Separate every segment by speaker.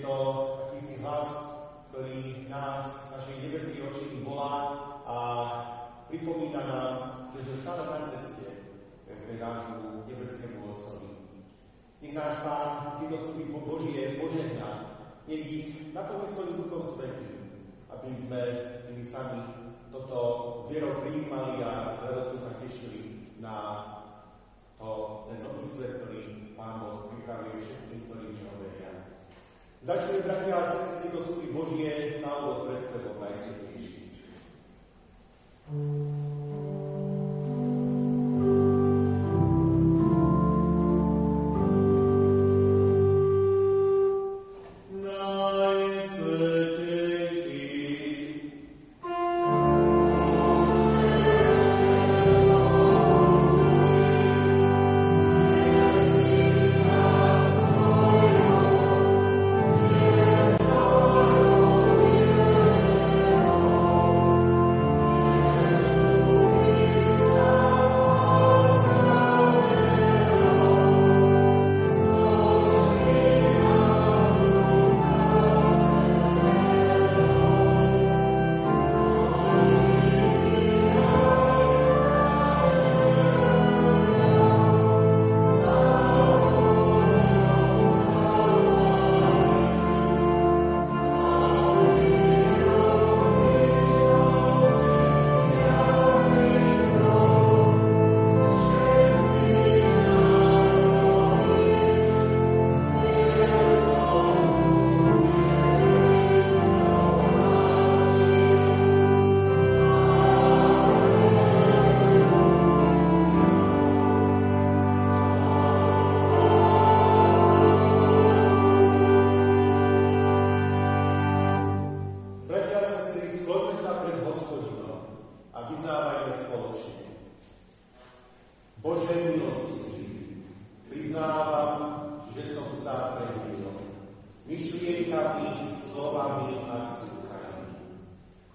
Speaker 1: Je to akýsi hlas, ktorý nás, našej nebeskej očí volá a pripomína nám, že sme stále na ceste k nášmu nebeskému Otcovi. Nech náš Pán tieto sluby po Božie požehná, nech ich naplní svojim duchom svetým, aby sme my sami toto zvierou prijímali a radosťou sa tešili na to, ten nový svet, ktorý Pán Boh pripravil všetkým, ktorí v Neho veria. Začneme, bratia a sestry, tieto súdy Božie na úvod predstavov najsvetnejší. ako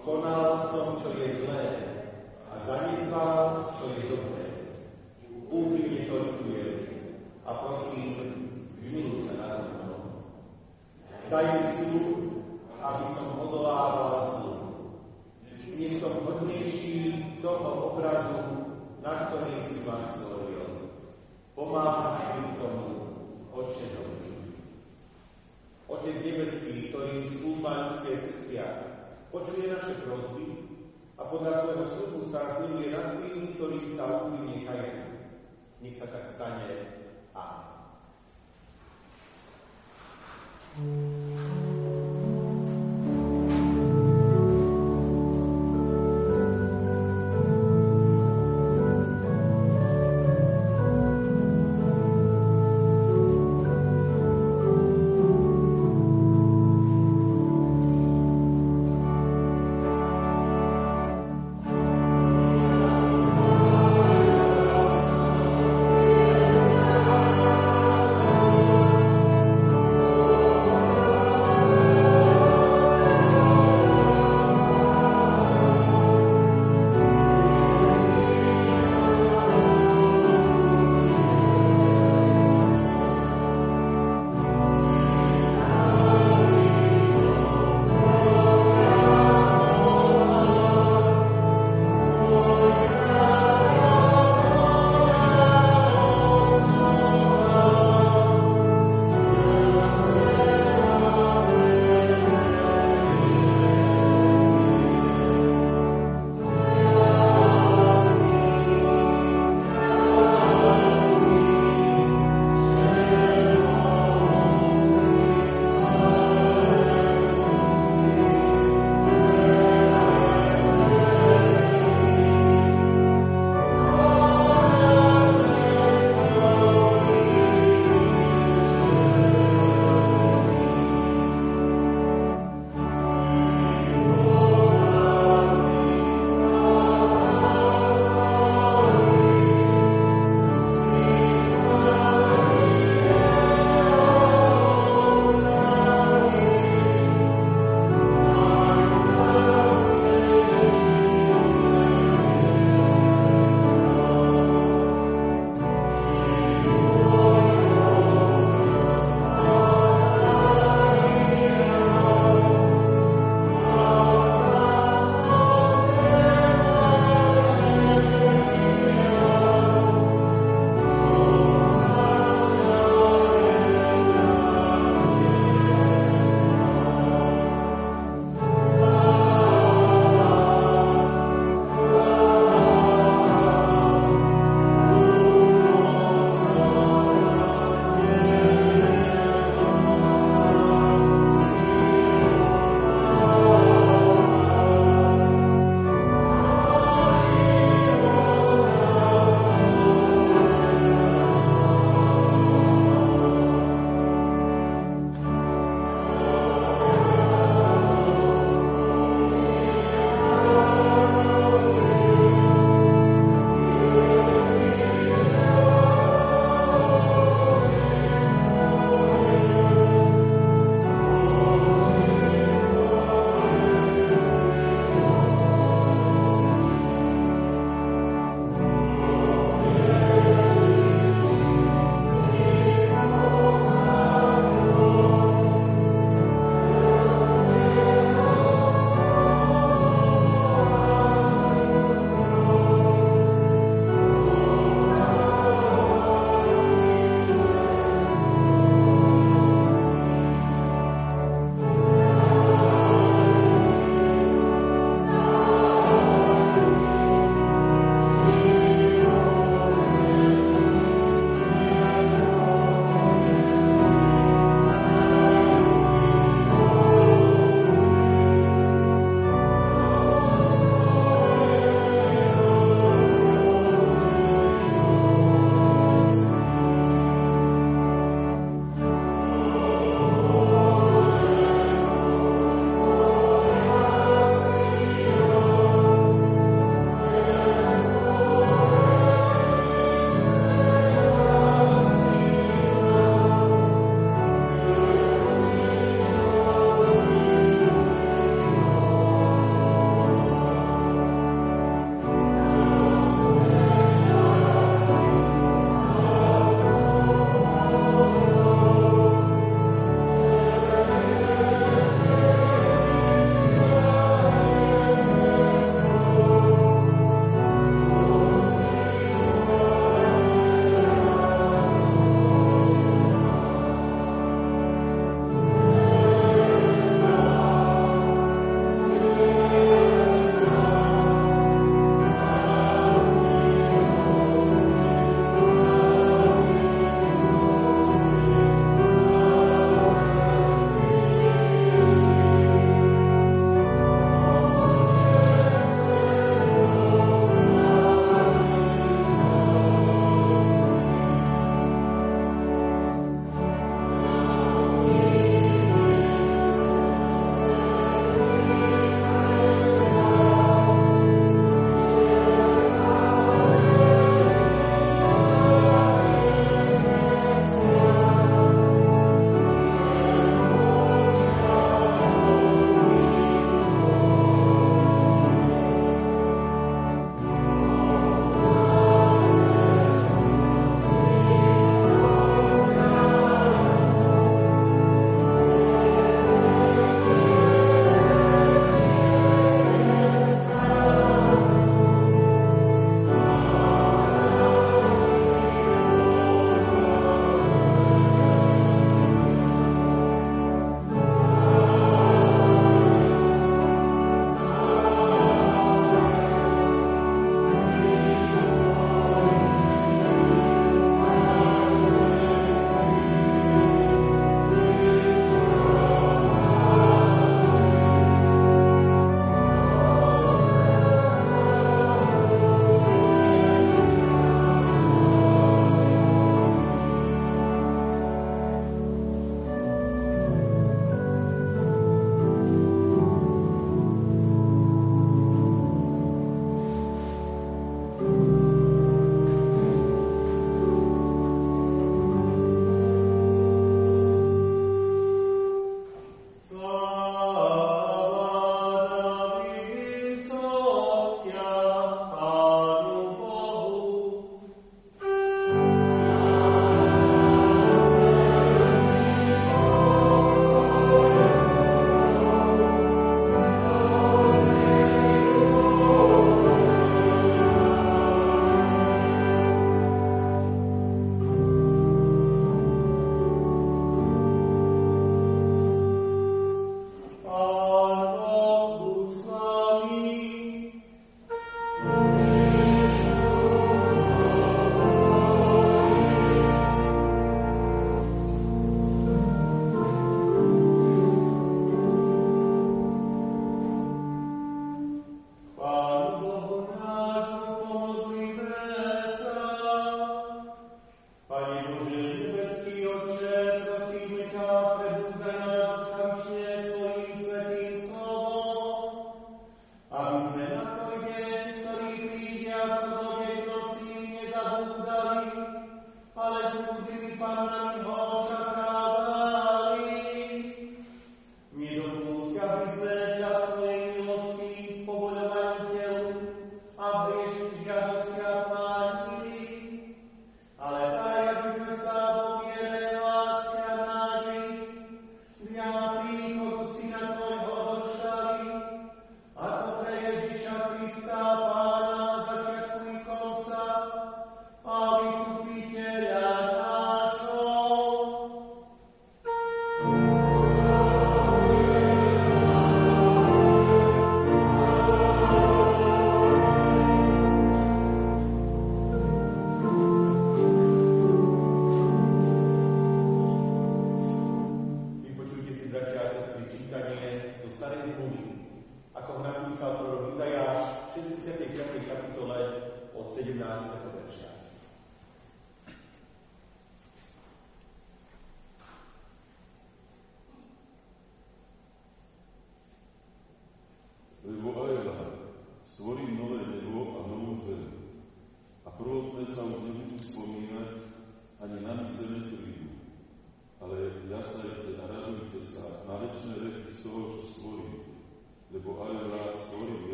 Speaker 1: Konal som, čo je zlé a zanedbá,
Speaker 2: čo je dobré. Úprimne to ľutujem a prosím, zmiluj sa na mnou. Daj mi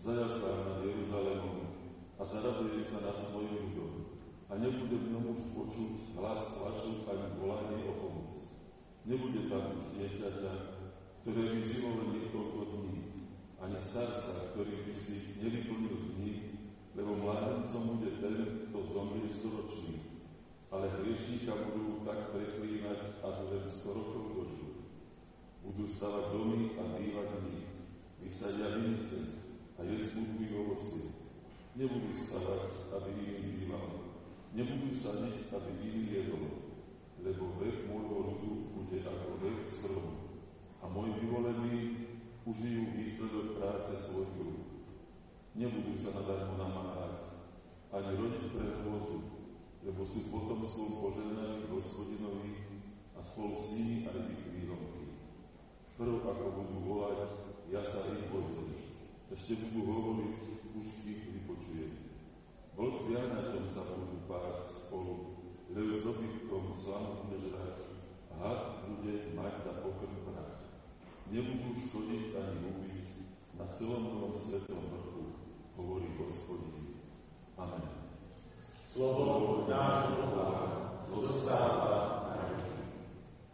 Speaker 2: Zajasám nad Jeruzalémom a zaradujem sa nad svojim ľudom. A nebude v ňom už počuť hlas plaču ani volanie o pomoc. Nebude tam už dieťaťa, ktoré by žilo len niekoľko dní, ani starca, ktorý by si nevyplnil dní, lebo mládencom bude ten, kto zomrie storočný, ale hriešníka budú tak preklínať, aby len 100 rokov. Budú stavať domy a bývať v nich, vysadia vinice a jesť budú ovocie. Nebudú stavať, aby iný býval. Nebudú sadiť, aby iný jedol, lebo vek môjho ľudu bude ako vek stromu. A môj vyvolený užijú výsledok práce svojich rúk nebudú sa nadarmo namáhať, ani rodiť pre hrôzu, lebo sú potomstvom požehnaní hospodinovi a spolu s nimi aj ich výrobky. Prv, ako budú volať, ja sa ich pozriem. Ešte budú hovoriť, už ich vypočujem. Vlk s janaťom sa budú pásť spolu, lev s dobytkom slamu bude žrať a had bude mať za pokrm prach. Nebudú škodiť ani ubiť na celom tom svetom vrchu, hovorí Hospodin. Amen.
Speaker 1: Slovo nášho Boha zostáva na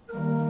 Speaker 1: Dnešná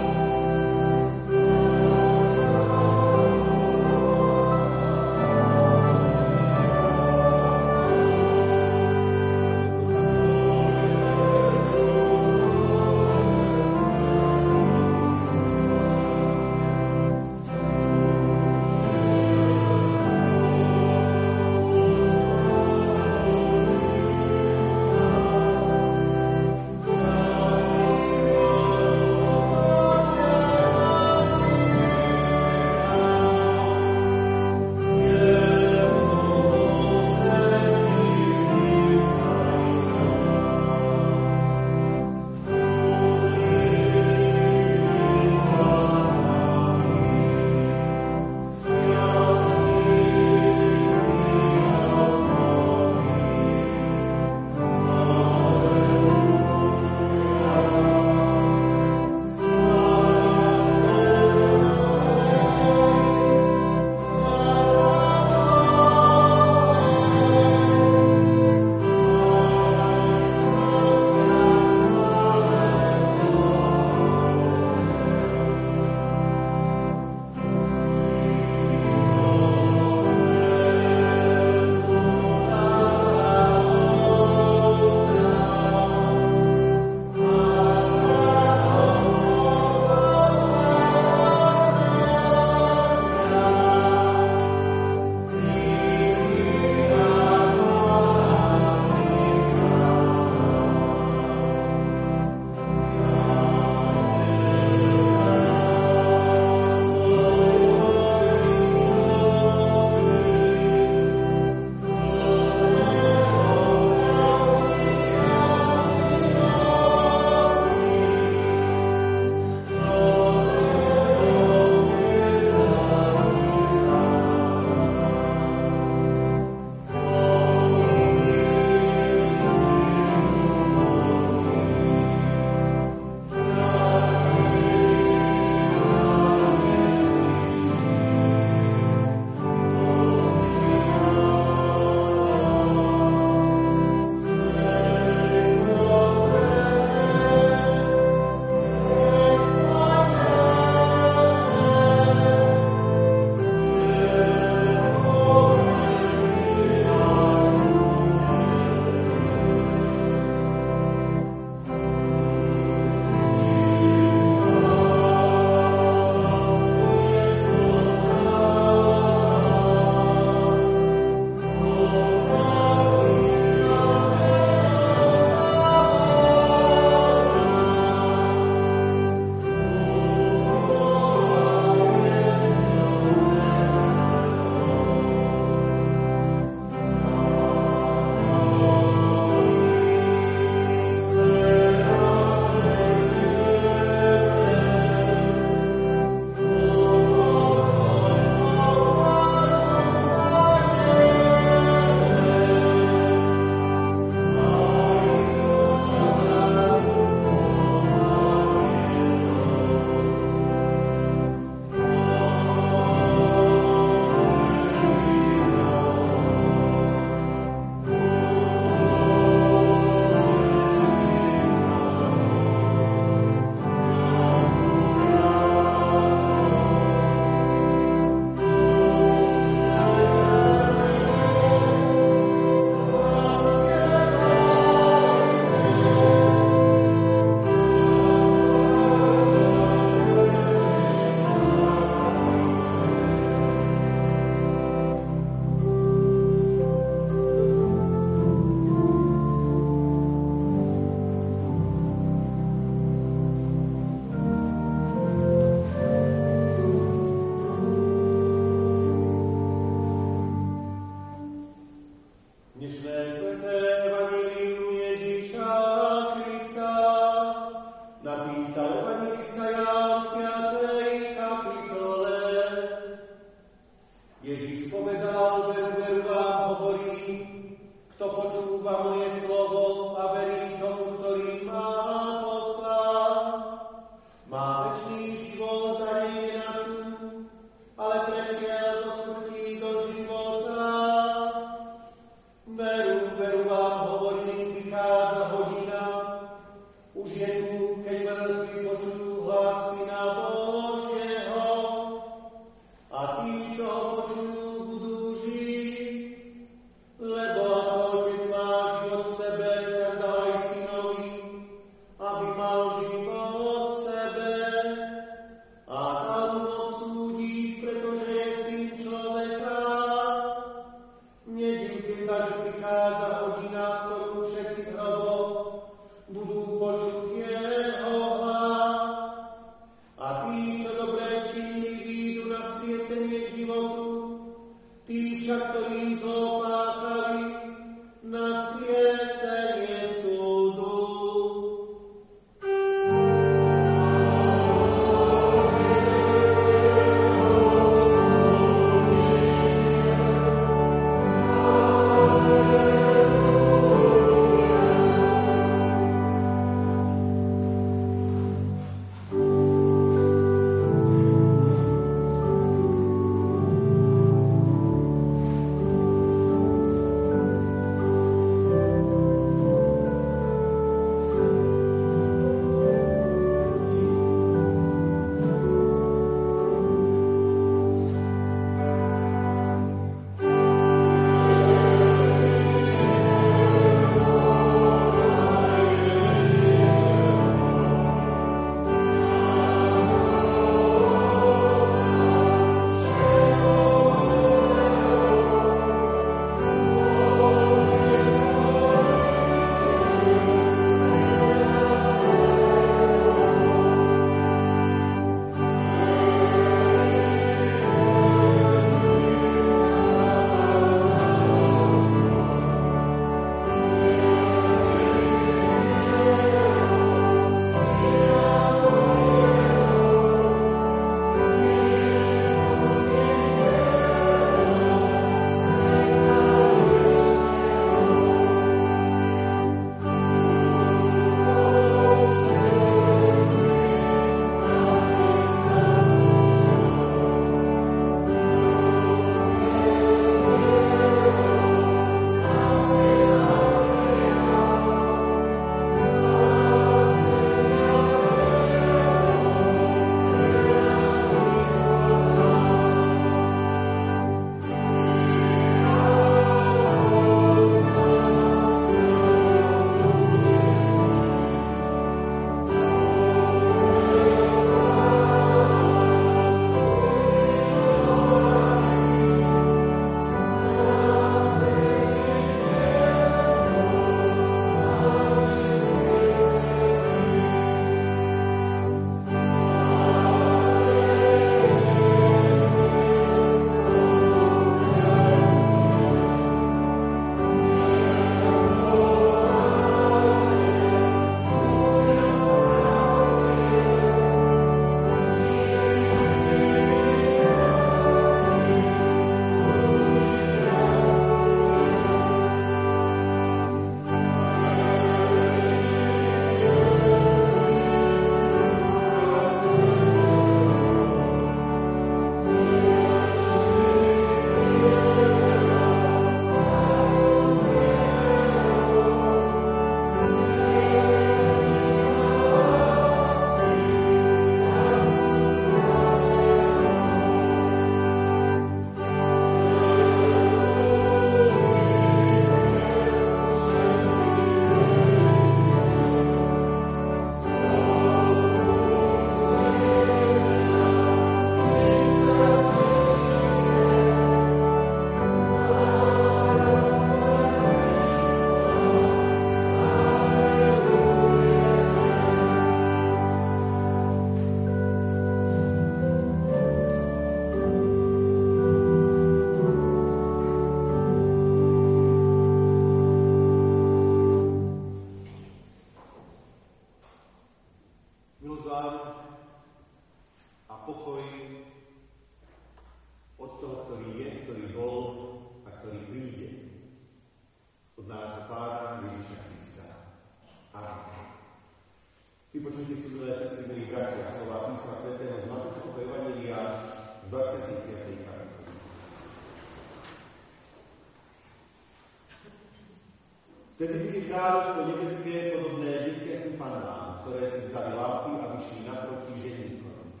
Speaker 1: Vtedy bude kráľovstvo nebeské podobné desiatým pannám, ktoré si vzali lampy a vyšli naproti ženíkom.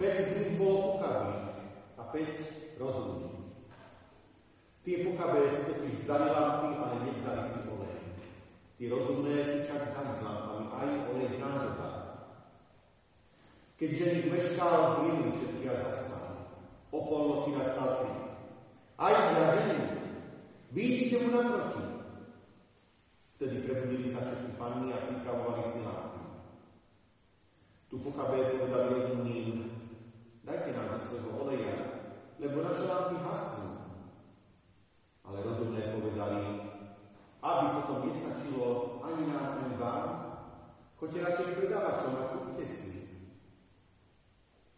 Speaker 1: Päť z nich bolo pochabých a päť rozumných. Tie pochabé si totiž vzali lampy, ale nevzali si olej. Tie rozumné si však vzali lampami aj olej v nádobách. Keď ženík meškal, zvinuli všetky a zaspali. O polnoci nastal krik. Aj na ženu, vidíte mu naproti. Wtedy pewnie zrodili sa všetky panny a pripravovali si láky. Tu pochabé povedali rozumným, dajte nám svojho oleja, lebo naše lámpy hasnú. Ale rozumné povedali, aby potom nestačilo ani nám, ani vám, choďte radšej predávačom a kúpte si.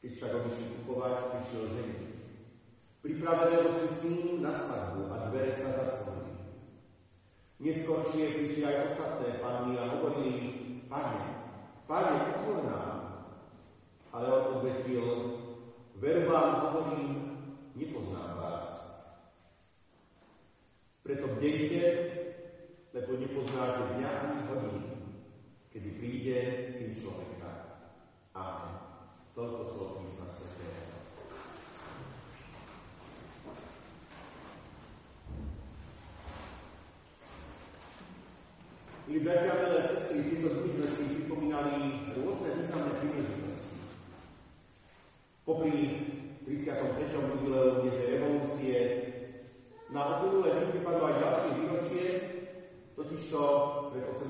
Speaker 1: Keď však odišli kupovať, prišiel ženy. Pripravené došli s ním na svadbu a dvere sa zatvorili. Neskôršie prišli aj ostatné panny a hovorili, pane, pane, otvor nám. Ale on odvetil, veru vám hovorím, nepoznám vás. Preto bdejte, lebo nepoznáte dňa ani hodiny, kedy príde Syn človeka. Amen. Toľko slov písma svetého. Milí bratia, milé sestry, tieto sme si pripomínali rôzne významné príležitosti. Popri 33. jubileu Dneže revolúcie na uplynulé dni pripadlo aj ďalšie výročie, totižto pred 18 rokmi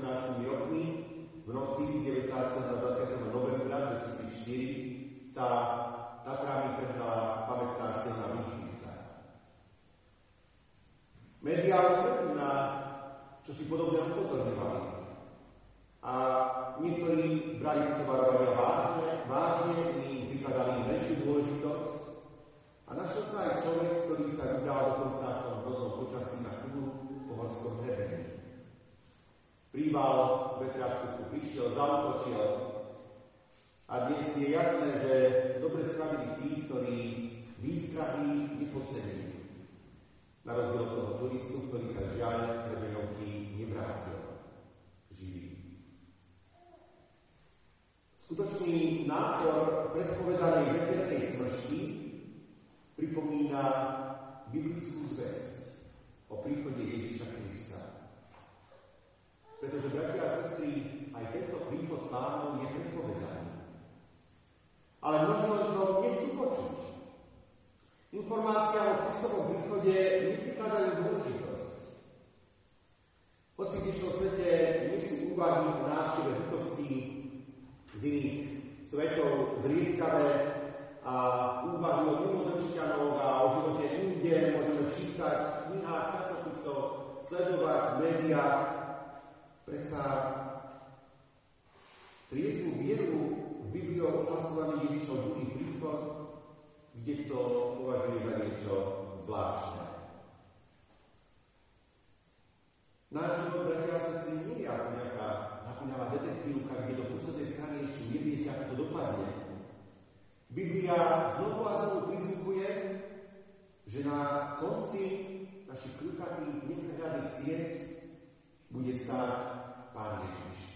Speaker 1: v noci z 19. na 20. novembra 2004 sa Tatrami prehnala pamätná silná výšnica. Média už na čo si podobne upozorňovali. A niektorí brali tieto varovania vážne, vážne, iní prikladali menšiu dôležitosť. A našiel sa aj človek, ktorý sa vydal dokonca v tom hroznom počasí na kúru po horskom hrebení. Príval vetra prišiel, zautočil. A dnes je jasné, že dobre spravili tí, ktorí výstrahy nepodcenili. Na rozdiel od toho turistu, ktorý sa žiaľ z Rebenovky nevrátil živý. Skutočný nápor predpovedanej veternej smršti pripomína biblickú zväzť o príchode Ježiša. Pretože, bratia a sestry, aj tento príchod pánov je predpovedaný. Ale možno to nechcú počuť. Informácia o Kristovom príchode neprikladajú dôležitosť. Hoci v dnešnom svete nie sú úvahy o návšteve bytostí z iných svetov zriedkavé a úvahy o mimozemšťanov a o živote inde môžeme čítať v knihách, časopisoch, sledovať v médiách. Predsa trieznu vieru v Bibliou ohlasovaný Ježišov druhý príchod kde to považuje za niečo zvláštne. Náš život, bratia a sestry, nie je ako nejaká napínavá detektívka, kde do poslednej strany ešte neviete, ako to dopadne. Biblia znovu a znovu prizvukuje, že na konci našich krutatých, neprehľadných ciest bude stáť Pán Ježiš.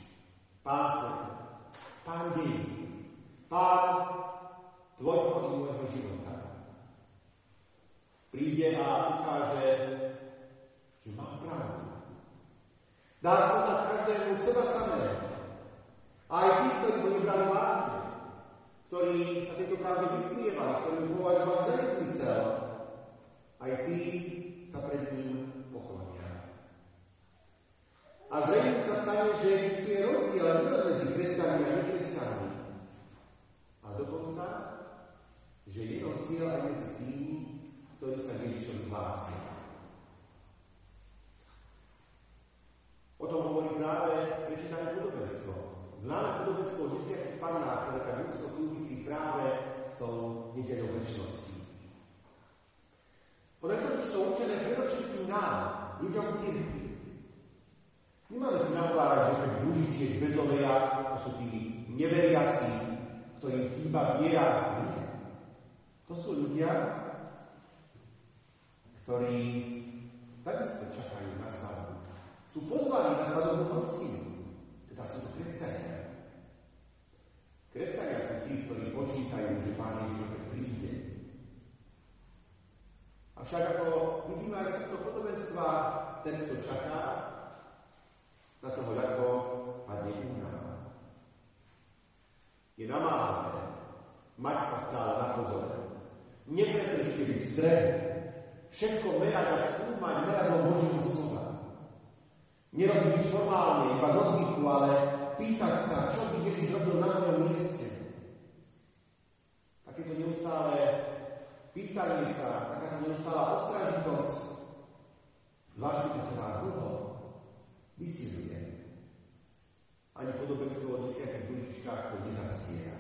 Speaker 1: Podobenstvo o desiatich dušičkách to nezastiera.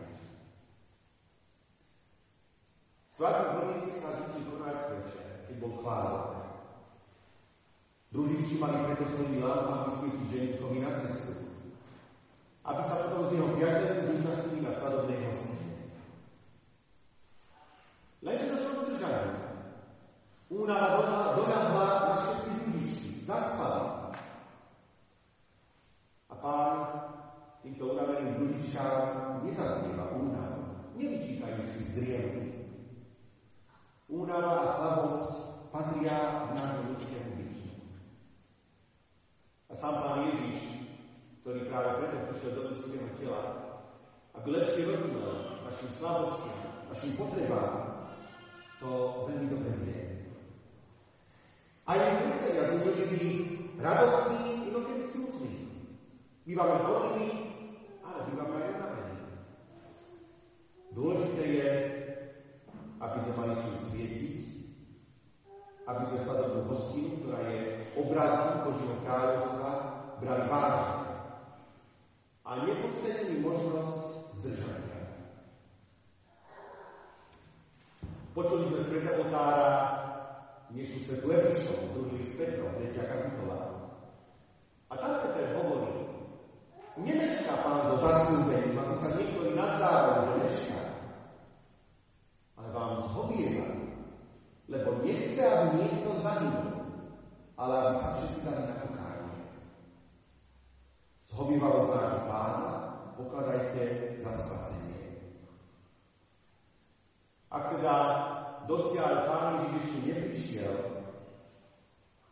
Speaker 1: Svatý hodinky sa zvykli konať večer, keď bol chválený. Družičky mali preto svoj lamp a vysvietiť ženitkovi na cestu, aby sa potom z jeho priateľmi zúčastnili na svadobnej hostine. Lenže došlo k zdržaniu. Únava doľahla na všetky družičky, zaspali. A pán týmto družičkám nezaznieva únavu. Nevyčítajú si zrievky, Únava a slabosť patria v nášho bytiu. A sám Pán Ježiš, ktorý práve preto prišiel do ľudského tela, aby lepšie rozumel našim slabostiam, našim potrebám, to veľmi dobre vie. Aj kresťania sú niekedy radostní, inokedy smutní. Bývame horliví, bývame aj unavení. Dôležité je, aby sme mali čím svietiť, aby sme svadobnú hostinu, ktorá je obrazom Božieho kráľovstva, brali vážne a nepodcenili možnosť zdržania. Počuli sme z preda otára dnešnú svetu Epišov, druhý list Petrov, 3. kapitola. A tam Peter hovorí, nemešká pán so zasúbením, ako sa niektorí nazdávajú, že mešká vám zhovieva, lebo nechce, aby niekto zahynul, ale aby sa všetci dali na pokánie. Zhovievalo nášho pána, pokladajte za spasenie. Ak teda dosiaľ pán Ježiš ešte neprišiel,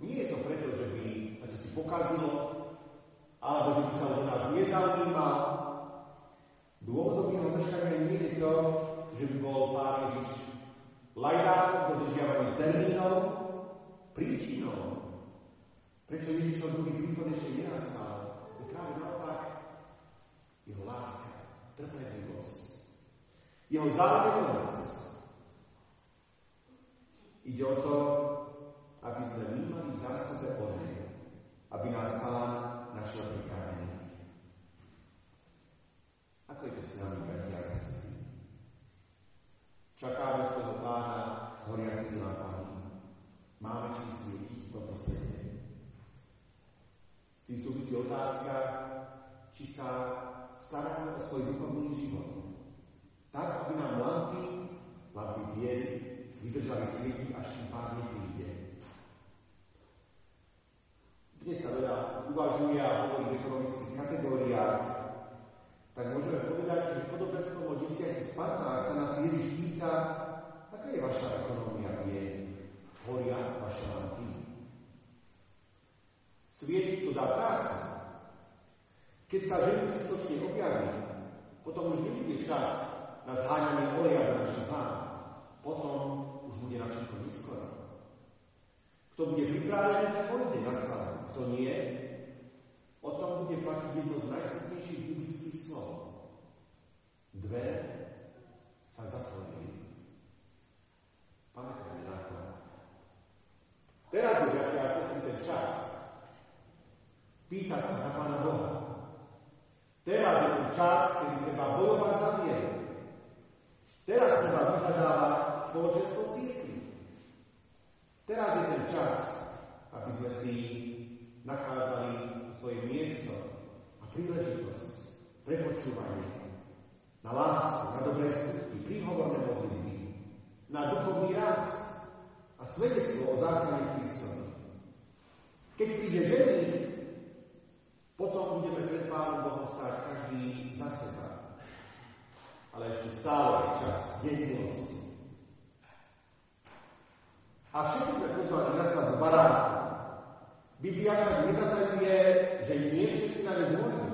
Speaker 1: nie je to preto, že by sa si pokazilo, alebo že sa o nás nezaujímal. Dôvodom jeho meškania nie je to, že by bol Pán Ježiš lajdák dodržiavaných termínov, príčinou, prečo Ježišov druhý príchod ešte nenastal, je práve naopak jeho láska, trpezlivosť, jeho záujem o nás. Ide o to, aby sme my mali v zásobe olej, aby nás Pán našiel pripravených. Ako je to s nami, bratia a sestry? Čakáme svojho pána s horiacimi lápami. Máme čím svietiť v tomto svete. S tým súvisí otázka, či sa staráme o svoj duchovný život. Tak, aby nám lampy, lampy viery, vydržali svietiť, až kým pán nepríde. Dnes sa veľa uvažuje a hovorí v ekonomických kategóriách, tak môžeme povedať, že podobenstvom o desiatich pannách sa nás Ježiš pýta, aká je vaša ekonomia vie, horia vaše lampy. Svietiť to dá práca. Keď sa ženy skutočne objaví, potom už nebude čas na zháňanie oleja do našich pán. Potom už bude na všetko neskoro. Kto bude pripravený, tak pôjde na slavu. Kto nie, o tom bude platiť jedno z najsvetnejších biblických slov. Dvere sa zatvorili. Pamätajme na to. Teraz je, bratia a sestry, ten čas pýtať sa na Pána Boha. Teraz je ten čas, kedy treba bojovať za vieru. Teraz treba vyhľadávať spoločenstvo církvy. Teraz je ten čas, aby sme si nachádzali svoje miesto a príležitosť pre počúvanie, na lásku, na dobré skutky, príhovorné modlitby, na duchovný rast a svedectvo o záchrane Kristovi. Keď príde žený, potom budeme pred Pánom Bohom stáť každý za seba. Ale ešte stále je čas deň milosti. A všetci sme pozvaní na svadbu baránku. Biblia však nezatajuje, že nie všetci na ňu môžu.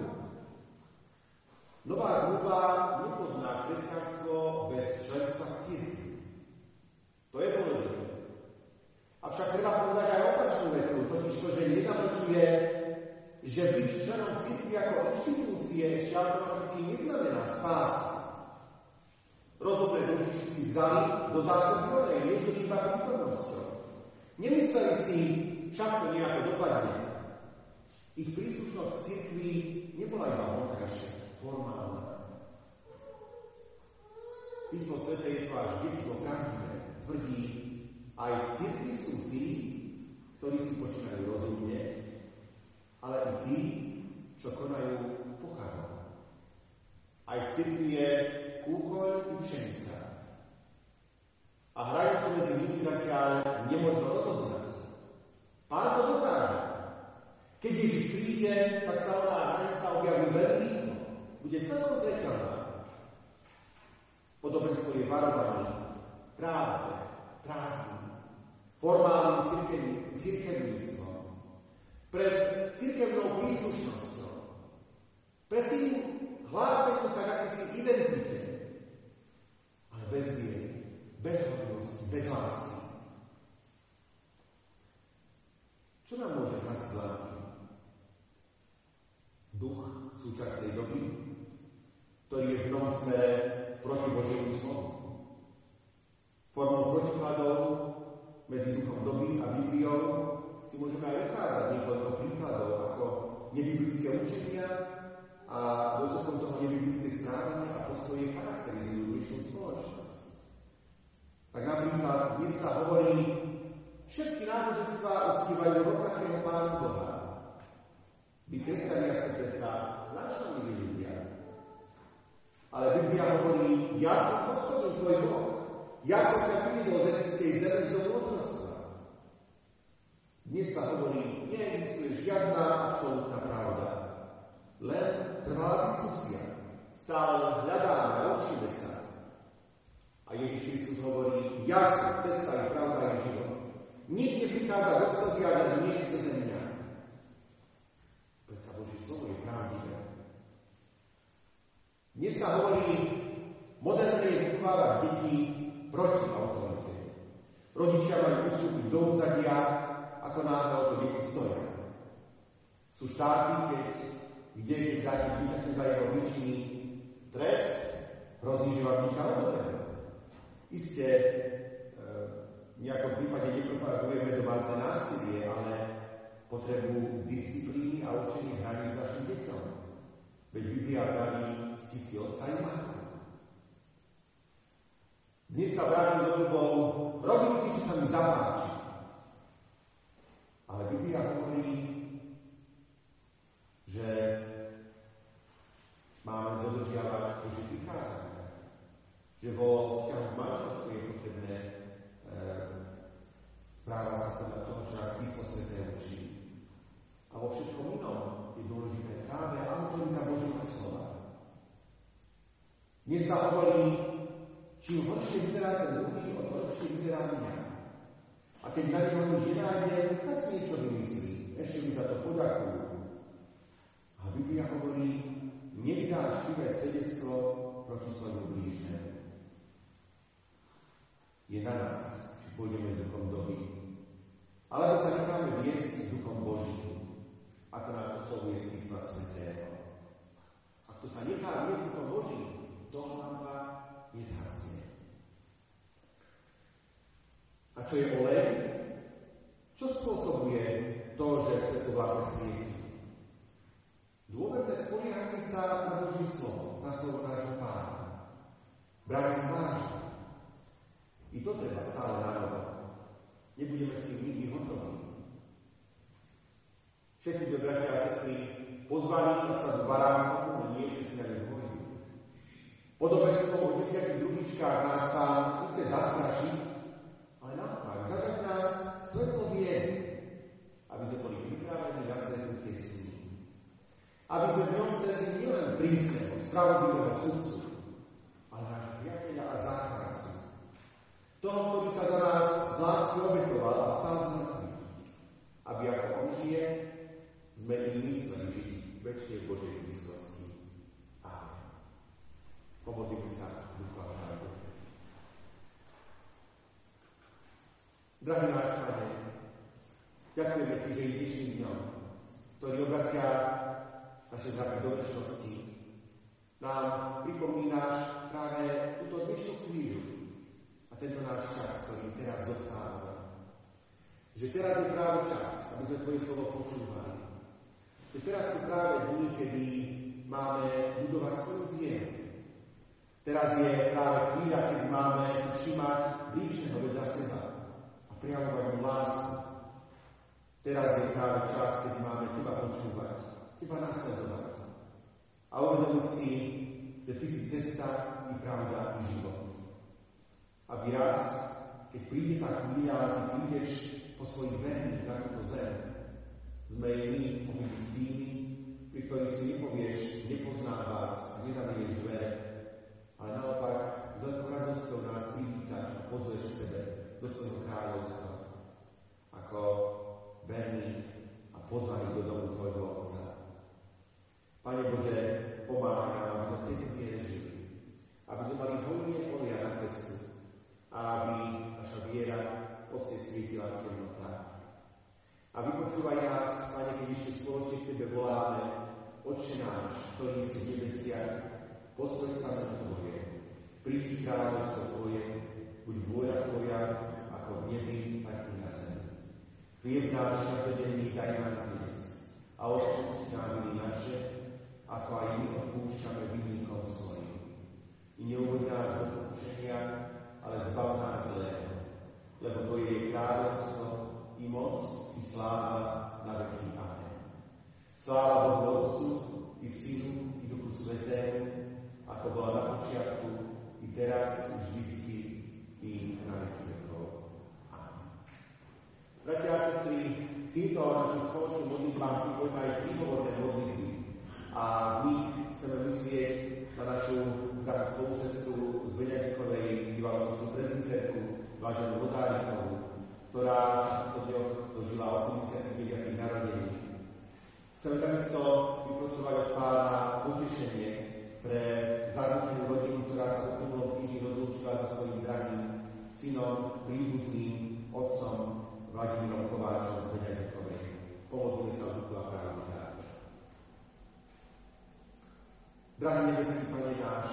Speaker 1: Nová zmluva nepozná kresťanstvo bez členstva v církvi. To je dôležité. Avšak treba povedať aj opačnú vetu, totiž to, že nezamlčuje že byť členom církvy ako inštitúcie ešte automaticky neznamená spásu. Rozhodné dušičky si vzali do zásoby volej, nežili iba prítomnosťou. Nemysleli si, však to nejako dopadne. Ich príslušnosť k církvi nebola iba vonkajšia, formálna. Písmo Svete je to až desivo. Tvrdí, aj v církvi sú tí, ktorí si počínajú rozumne, ale i tí, čo konajú pochárom. Aj v církvi je kúkoľ i pšenica. A hrajúcu medzi nimi zatiaľ nemôžno rozoznať. Pán to dokáže. Keď Ježiš príde, tak sa ona hranica objaví veľmi. Bude celkom zreteľná. Podobenstvo je varovaný, práve, prázdny, formálnym cirkevníctvom, pred cirkevnou príslušnosťou, pred tým hlásením sa k akési identite, ale bez viery, bez hodnosti, bez lásky. Čo nám môže zaslať duch súčasnej doby, ktorý je v mnohom smere proti Božiemu slovu? Formou protikladov medzi duchom doby a Bibliou si môžeme aj ukázať niekoľko príkladov ako nebiblické učenia a dôsledkom toho nebiblické správania a postoje charakterizujú dnešnú spoločnosť. Tak napríklad dnes sa hovorí, všetky náboženstvá uctívajú rovnakého Pána Boha. Vy kresťania ste predsa značnými ľudia. Ale Biblia hovorí, ja som hospodin tvoj Boh. Ja som ťa vyvidol z etickej zeme z otroctva. Dnes sa hovorí, neexistuje žiadna absolútna pravda. Len trvalá diskusia. Stále hľadáme a učíme sa. A Ježiš Kristus hovorí, ja som cesta i pravda i život. Nik neprichádza do Otcovi, ale nie skrze mňa. Predsa Boží slovo je pravdivé. Dnes sa hovorí, moderné je vychovávať deti proti autorite. Rodičia majú ustúpiť do úzadia, ako náhle o to deti stoja. Sú štáty, keď, kde keď dáte dieťaťu za jeho hričný trest, hrozí, dieťa odobere. Isté, nejakom prípade nepropagujeme domáce násilie, ale potrebu disciplíny a učenie hraníc našim deťom. Veď Biblia praví, cti si otca i matku. Dnes sa vrátim do dobou, robím si, čo sa mi zapáči. Ale Biblia hovorí, že máme dodržiavať Boží prikázania. Že vo vzťahu manželstvu je potrebné správať sa podľa toho, čo nás písmo sveté učí. A vo všetkom inom je dôležité práve autorita Božieho slova. Dnes sa hovorí, Čím horšie vyzerá ten druhý, o to lepšie vyzerá mňa. A keď na neho nič nenájde, tak si niečo vymyslí. Ešte mi za to poďakujú. A Biblia hovorí, nevydáš chyvé svedectvo proti svojmu blížnemu. Je na nás, či pôjdeme s duchom doby. Alebo sa necháme viesť duchom Božím, ako nás oslovuje z písma svetého. Ak to sa nechá viesť duchom Božím, to hlava nezhasne. A čo je olej? Čo spôsobuje to, že svetovláda svieti? Dôverné spoliehanie sa na Boží slovo, na slovo nášho pána. Brať vážne. I to treba stále narovať. Nebudeme s tým nikdy hotoví. Všetci sme bratia a sestry pozvaní na sa do baránku, nie všetci bojujú. Podobenstvo o desiatich družičkách nás pán chce zastrašiť, ale naopak, zadať nás svetlo viery, aby sme boli pripravení na svetu tesní. Aby sme v ňom stretli nielen prísneho, spravodlivého sudcu, ale nášho priateľa a záchrancu. Toho, ktorý sa za nás z lásky obetoval a stal z mŕtvych. Aby ako on žije, sme i mysleli žiť väčšie Božej blízkosti. Amen. Pomodlíme sa ducha Drahý náš Pane, ďakujeme Ti, že i dnešným dňom ktorý obracia naše zraky do väčšnosti, nám pripomínaš práve túto dnešnú chvíľu a tento náš čas, ktorý teraz dostávame. Že teraz je práve čas, aby sme Tvoje slovo počúvali. Že teraz sú práve dni, kedy máme budovať svoju vieru. Teraz je práve chvíľa, keď máme sa všimať blížneho vedľa seba a prijavovať mu lásku. Teraz je práve čas, keď máme Teba počúvať, Teba nasledovať a uvedomiť si, že Ty si cesta i pravda i život. Aby raz, keď príde tá chvíľa Ty prídeš po svojich verných na túto zem, sme my mohli tými, pri ktorých si nepovieš, nepoznám vás nezabiješ dvere, ale naopak s veľkou radosťou nás privítaš a pozveš sebe do svojho kráľovstva ako verných a pozvaný do domu Tvojho Otca. Pane Bože, pomáhaj nám, aby sme tejto viere žili, aby sme mali hojnie polia na cestu a aby naša viera osne svietila v temnotách. A vypočúvaj nás, Pane, keď ešte spoločne k Tebe voláme, Otče náš, ktorý si v nebesiach, posveď sa na Tvoje, príď kráľovstvo Tvoje, buď vôľa Tvoja, ako v nebi, tak i na zemi. Chlieb náš každodenný daj nám dnes a odpust nám viny naše, ako aj my odpúšťame vinníkom svojim. I neuveď nás do pokušenia, ale zbav nás zlého, lebo to je kráľovstvo, i moc, i sláva na veky. Amen. Sláva Bohu Otcu, i Synu, i Duchu Svetému, ako bola na počiatku, i teraz, i vždycky, i na veky vekov. Amen. Bratia a sestry, týmto našu spoločnú modlitbám pripojme aj príhovorné modlitby. A my chceme myslieť na našu drahú spolucestu z Beňadikovej bývalú prezidentku, váženú Rozárikovú, ktorá v dňoch dožila 89. narodení. Chceme takisto vyprosovať od pána potešenie pre zarútenú rodinu, ktorá sa v uplynulom týždni rozlúčila so svojím drahým synom, príbuzným, otcom Vladimírom Kováčom z Beňadikovej. Pomodlíme sa duchu a právny Drahý nebeský Pane náš,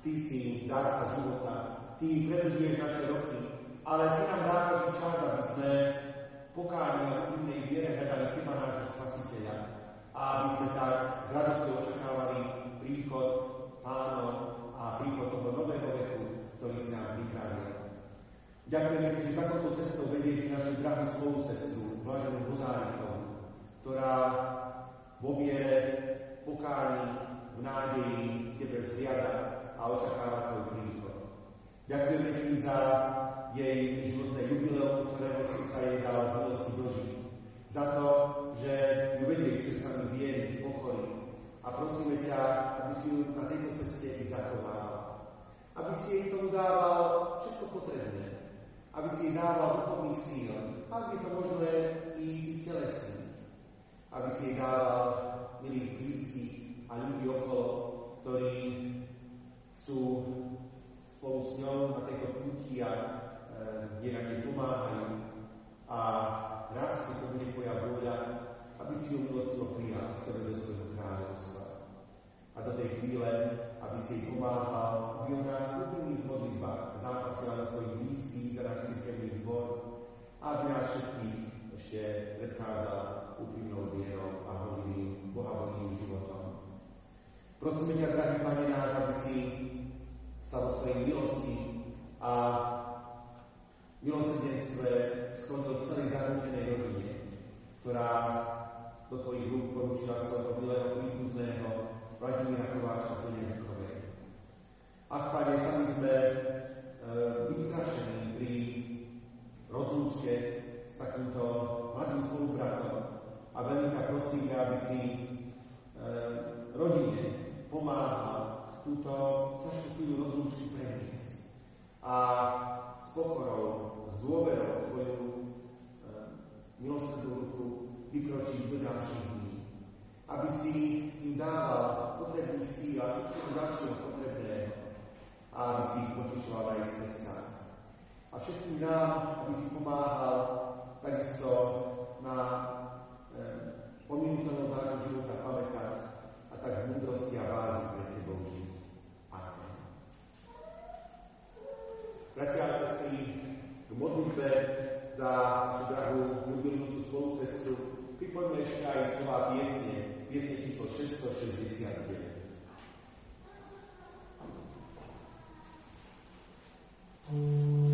Speaker 1: Ty si dárca života, Ty predlžuješ naše roky, ale Ty nám dávaš čas, aby sme pokáni a úprimnej viere hľadali Teba nášho Spasiteľa a aby sme tak s radosťou očakávali príchod pánov a príchod toho nového veku, ktorý si nám pripravil. Ďakujeme, že takouto cestou vedieš našu drahú spolucestru, Blaženú Bozárikovú, ktorá vo viere pokáni v nádeji Tebe vzliada a očakáva Tvoj príchod. Ďakujeme Ti za jej životné jubileum, ktorého si sa jej dala z milosti dožiť. Za to, že ju vedieš cestami viery, pokoji. A prosíme ťa, aby si ju na tejto ceste i zachoval. Aby si jej tomu dával všetko potrebné. Aby si jej dával duchovných síl. Ak je to možné, i telesných. Aby si jej dával milých blízkych, a ľudí okolo, ktorí sú spolu s ňou na tejto púti a e, na nej pomáhajú. A raz, to bude tvoja vôľa, aby si ju milostivo prijal k sebe do svojho kráľovstva. A do tej chvíle, aby si jej pomáhal, aby ona v úprimných modlitbách zápasila na svojich blízkych, za náš cirkevný zbor, a aby nás všetkých ešte predchádzala úprimnou vierou a hodným, bohavodným životom. Prosíme ťa, drahý Pane náš, aby si sa vo svojej milosti a milosrdenstve skončil celej zarútenej rodine, ktorá do Tvojich rúk poručila svojho milého príbuzného Vladimíra Kováča z Benedekovej. Ach, Pane, sami sme e, vystrašení pri rozlúčke s takýmto mladým spolubratom a veľmi ťa prosíme, aby si e, rodine pomáhal túto ťažkú chvíľu rozlúčky preniesť. A s pokorou, z dôverou Twoją milosrdnú vykročiť do ďalších dní. Aby si im dával potrebných síl a všetko ďalšieho potrebného a aby si ich potišoval na ich. A všetkým nám, aby si pomáhal takisto na eh, e, pominutelnom zážu života pamätať a tak v múdrosti a vázi pre Tebou žiť. Amen. Bratia a sestry, modlitbe za našu drahú ľubimúcu spolucestu pripoďme ešte aj slova piesne, piesne číslo 669. Thank.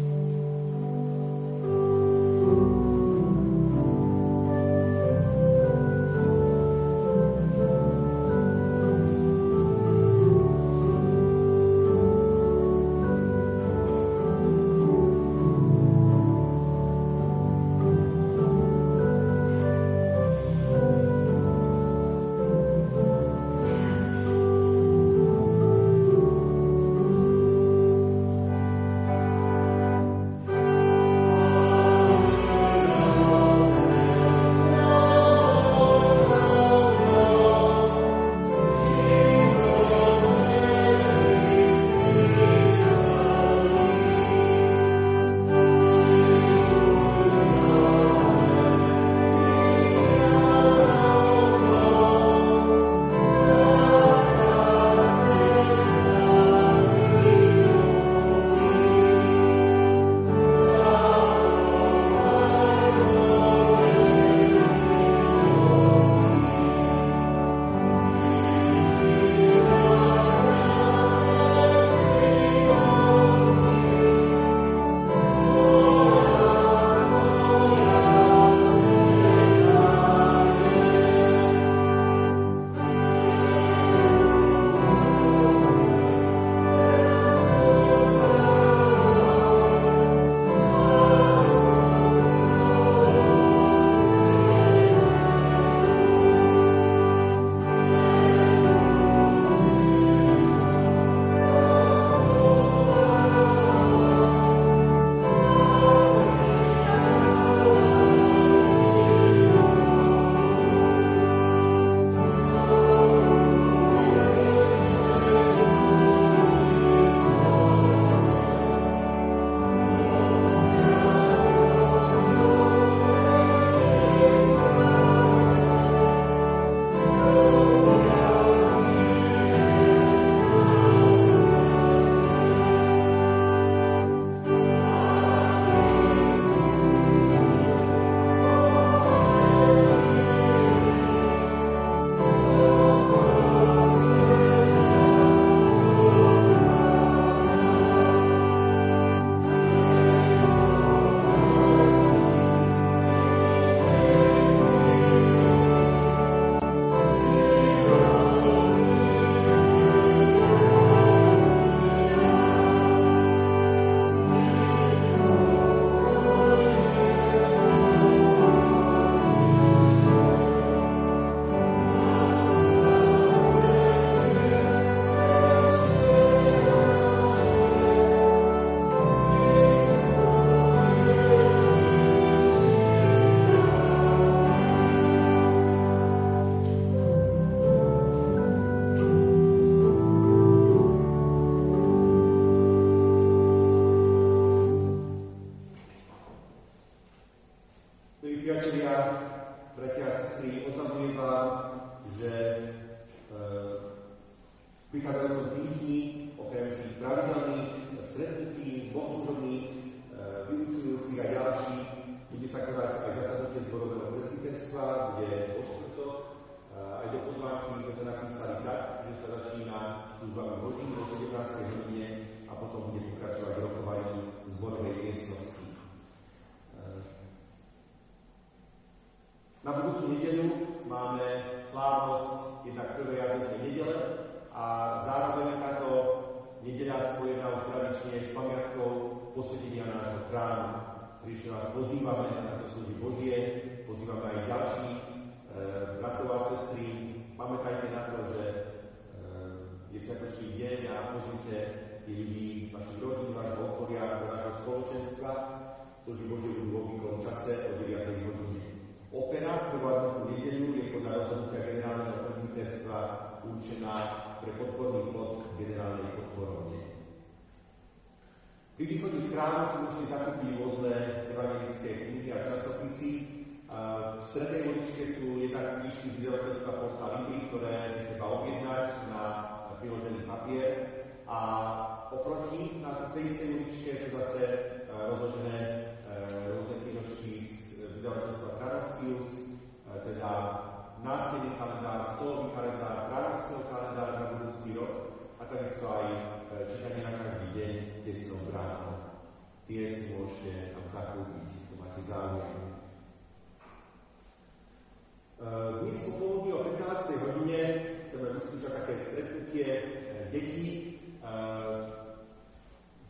Speaker 1: Dnes popoludní o 15. hodine chceme vyskúšať také stretnutie eh, detí eh,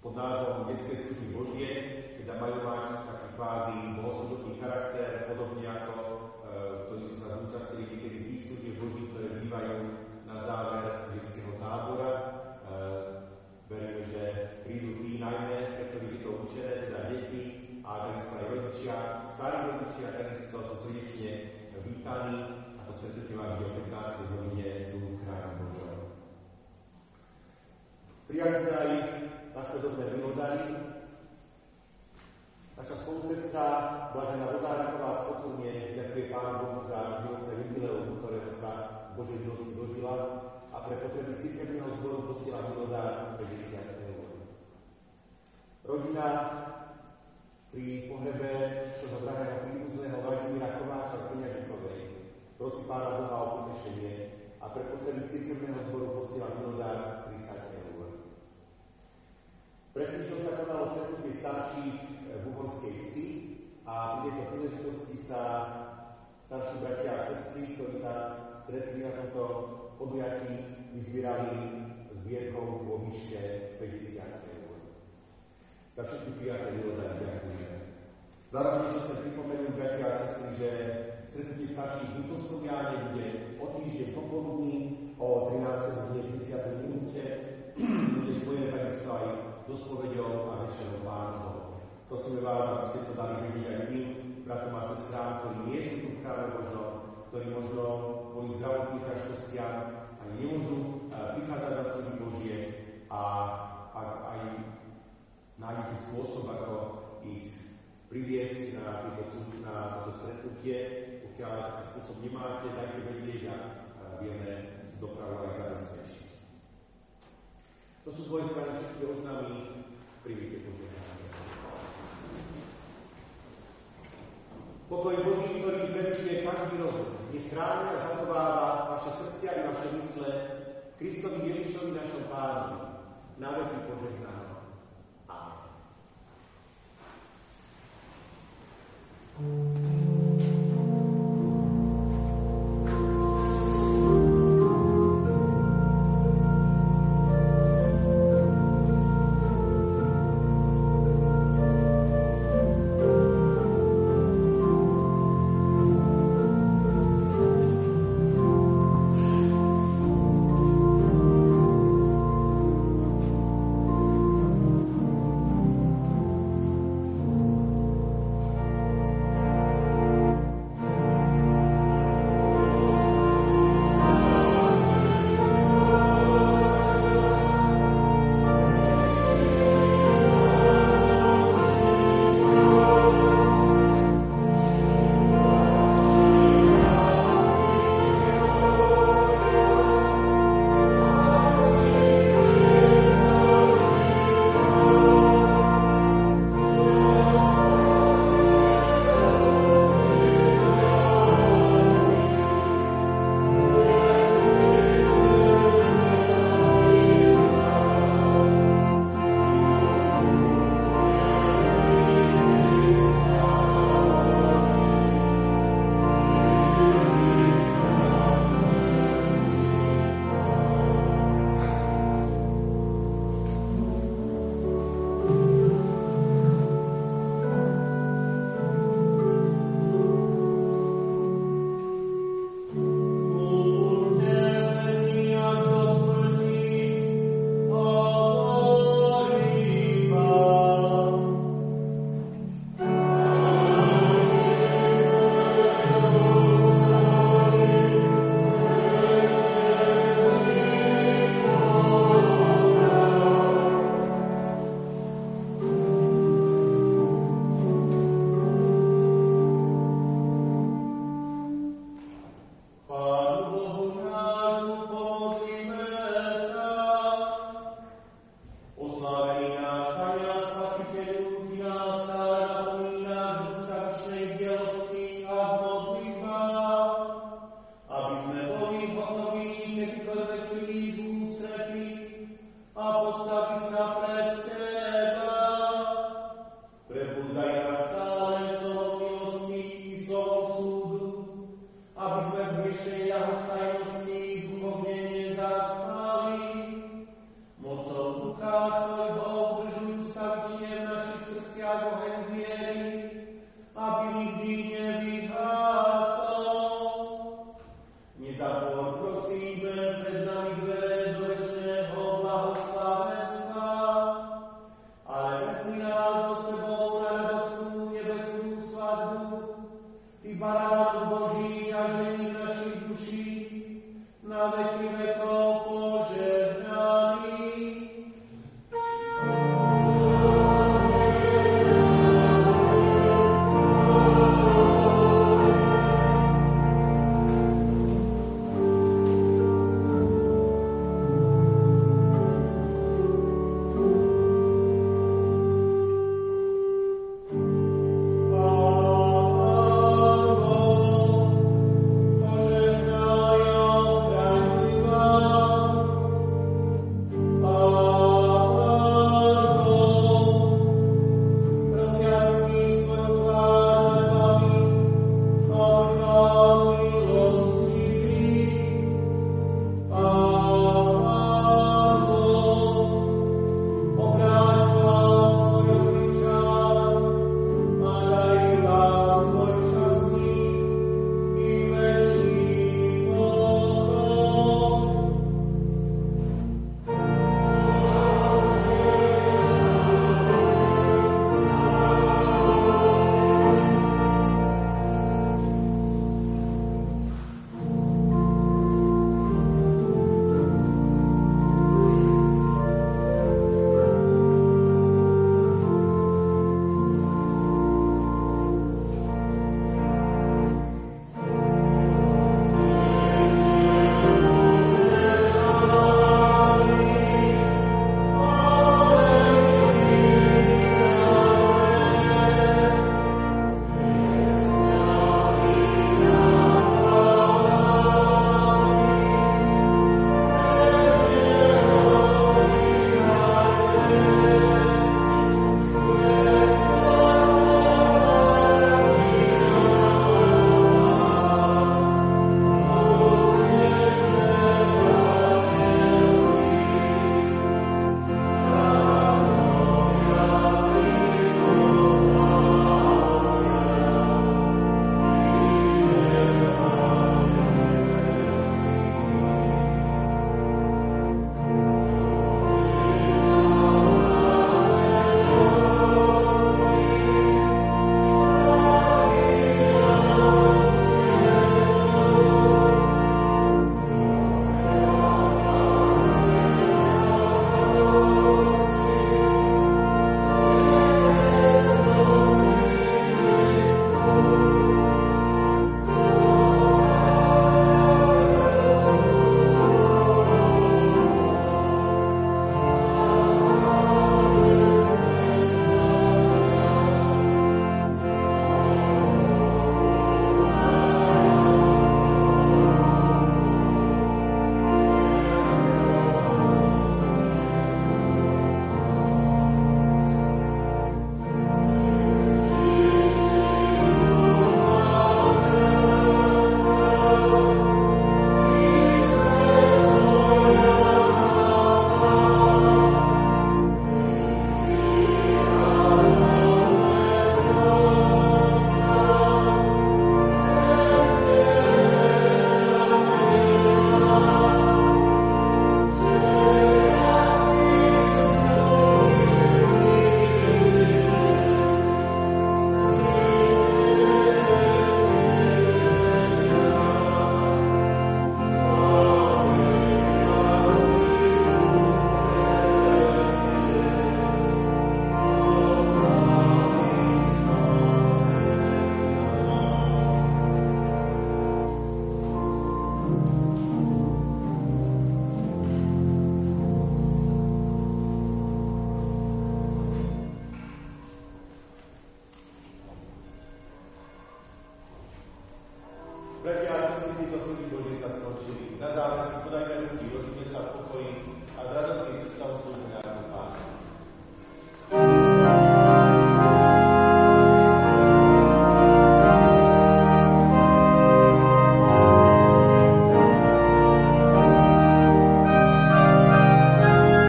Speaker 1: pod názvom Detské služby Božie, teda majú mať taký kvázi To sú z mojej strany všetky oznámy. Príjmite požehnanie. Pokoj Boží, ktorý prečuje každý rozum, nech chráni a zachováva vaše srdcia i vaše mysle Kristovi Ježišovi našom pánu. Na veky požehnáme.